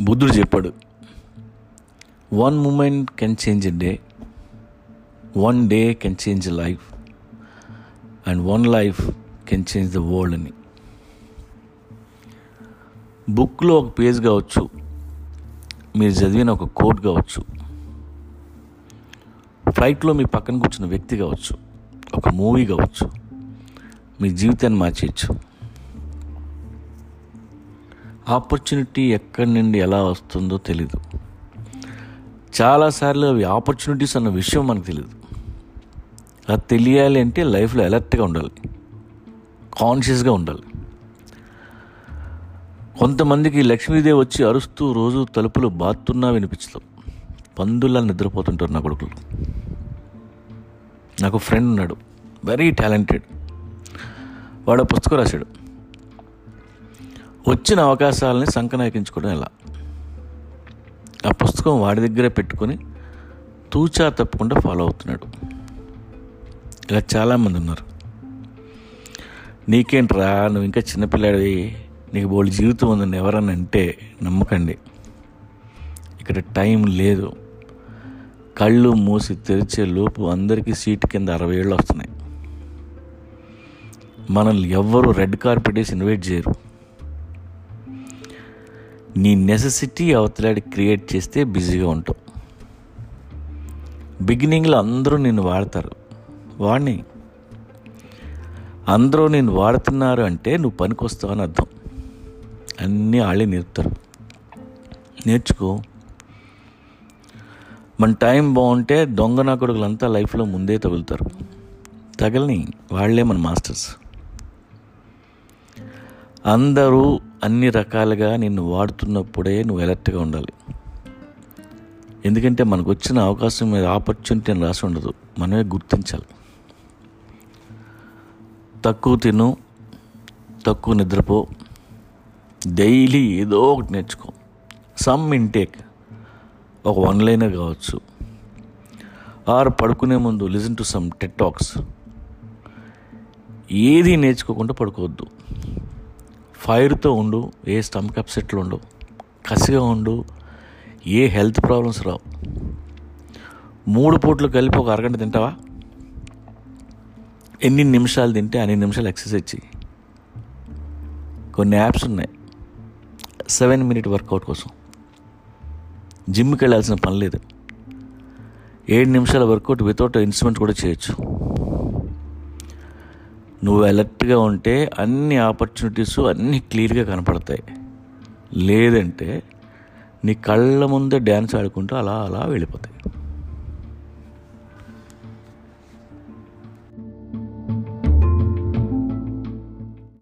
బుద్ధుడు చెప్పాడు one moment can change a day one day can change a life and one life can change the world అని. బుక్లో ఒక page కావచ్చు మీరు చదివిన ఒక కోట్ కావచ్చు ఫ్లైట్లో మీ పక్కన కూర్చున్న వ్యక్తి కావచ్చు ఒక మూవీ కావచ్చు మీ జీవితాన్ని మార్చేయచ్చు. ఆపర్చునిటీ ఎక్కడి నుండి ఎలా వస్తుందో తెలీదు. చాలాసార్లు అవి ఆపర్చునిటీస్ అన్న విషయం మనకు తెలియదు అది తెలియాలి అంటే లైఫ్లో అలర్ట్గా ఉండాలి. కాన్షియస్గా ఉండాలి. కొంతమందికి లక్ష్మీదేవి వచ్చి అరుస్తూ రోజు తలుపులు బాతున్నా వినిపించదు. పందులా నిద్రపోతుంటారు నా కొడుకులు. నాకు ఫ్రెండ్ ఉన్నాడు. Very talented. వాడు ఆ పుస్తకం రాశాడు. వచ్చిన అవకాశాలని సంకనాయకించుకోవడం ఎలా? ఆ పుస్తకం వాడి దగ్గరే పెట్టుకొని తూచా తప్పకుండా ఫాలో అవుతున్నాడు. ఇలా చాలామంది ఉన్నారు. నీకేంట్రా నువ్వు ఇంకా చిన్నపిల్లాడివి నీకు బోల్డ్ జీవితం ఉందని ఎవరన్నా అంటే నమ్మకండి. ఇక్కడ టైం లేదు. కళ్ళు మూసి తెరిచే లోపు అందరికీ సీటు కింద అరవై ఏళ్ళు వస్తున్నాయి. మనల్ని ఎవ్వరూ రెడ్ కార్పెట్ వేసి ఇన్వైట్ చేయరు. నీ నెసెసిటీ అవతలాడి క్రియేట్ చేస్తే బిజీగా ఉంటావు. బిగినింగ్లో అందరూ నిన్ను వాడతారు. వాడిని. అందరూ నేను వాడుతున్నారు అంటే నువ్వు పనికొస్తావని అని అర్థం. అన్నీ వాళ్ళే నేర్పుతారు. నేర్చుకో. మన టైం బాగుంటే దొంగ నా కొడుకులంతా లైఫ్లో ముందే తగులుతారు. తగలని వాళ్ళే మన మాస్టర్స్. అందరూ అన్ని రకాలుగా నిన్ను వాడుతున్నప్పుడే నువ్వు ఎలర్ట్గా ఉండాలి. ఎందుకంటే మనకు వచ్చిన అవకాశం మీద ఆపర్చునిటీ అని రాసి ఉండదు. మనమే గుర్తించాలి. తక్కువ తిను తక్కువ నిద్రపో డైలీ ఏదో ఒకటి నేర్చుకో. సమ్ ఇంటేక్ ఒక వన్ లైనర్ కావచ్చు. ఆర్ పడుకునే ముందు listen to some tech talks. ఏది నేర్చుకోకుండా పడుకోవద్దు. ఫైర్తో ఉండు ఏ స్టమక్ అప్సెట్లు ఉండు కసిగా ఉండు ఏ హెల్త్ ప్రాబ్లమ్స్ రావు. మూడు పూట్లు కలిపి ఒక అరగంట తింటావా? ఎన్ని నిమిషాలు తింటే అన్ని నిమిషాలు ఎక్సర్సైజ్ చెయ్యి. కొన్ని యాప్స్ ఉన్నాయి. సెవెన్ మినిట్ వర్కౌట్ కోసం. జిమ్కి వెళ్ళాల్సిన పని లేదు. ఏడు నిమిషాల వర్కౌట్ వితౌట్ ఇన్స్ట్రుమెంట్ కూడా చేయొచ్చు. నువ్వు అలర్ట్గా ఉంటే అన్ని ఆపర్చునిటీస్ అన్నీ క్లియర్గా కనపడతాయి. లేదంటే నీ కళ్ళ ముందే డ్యాన్స్ ఆడుకుంటూ అలా అలా వెళ్ళిపోతాయి.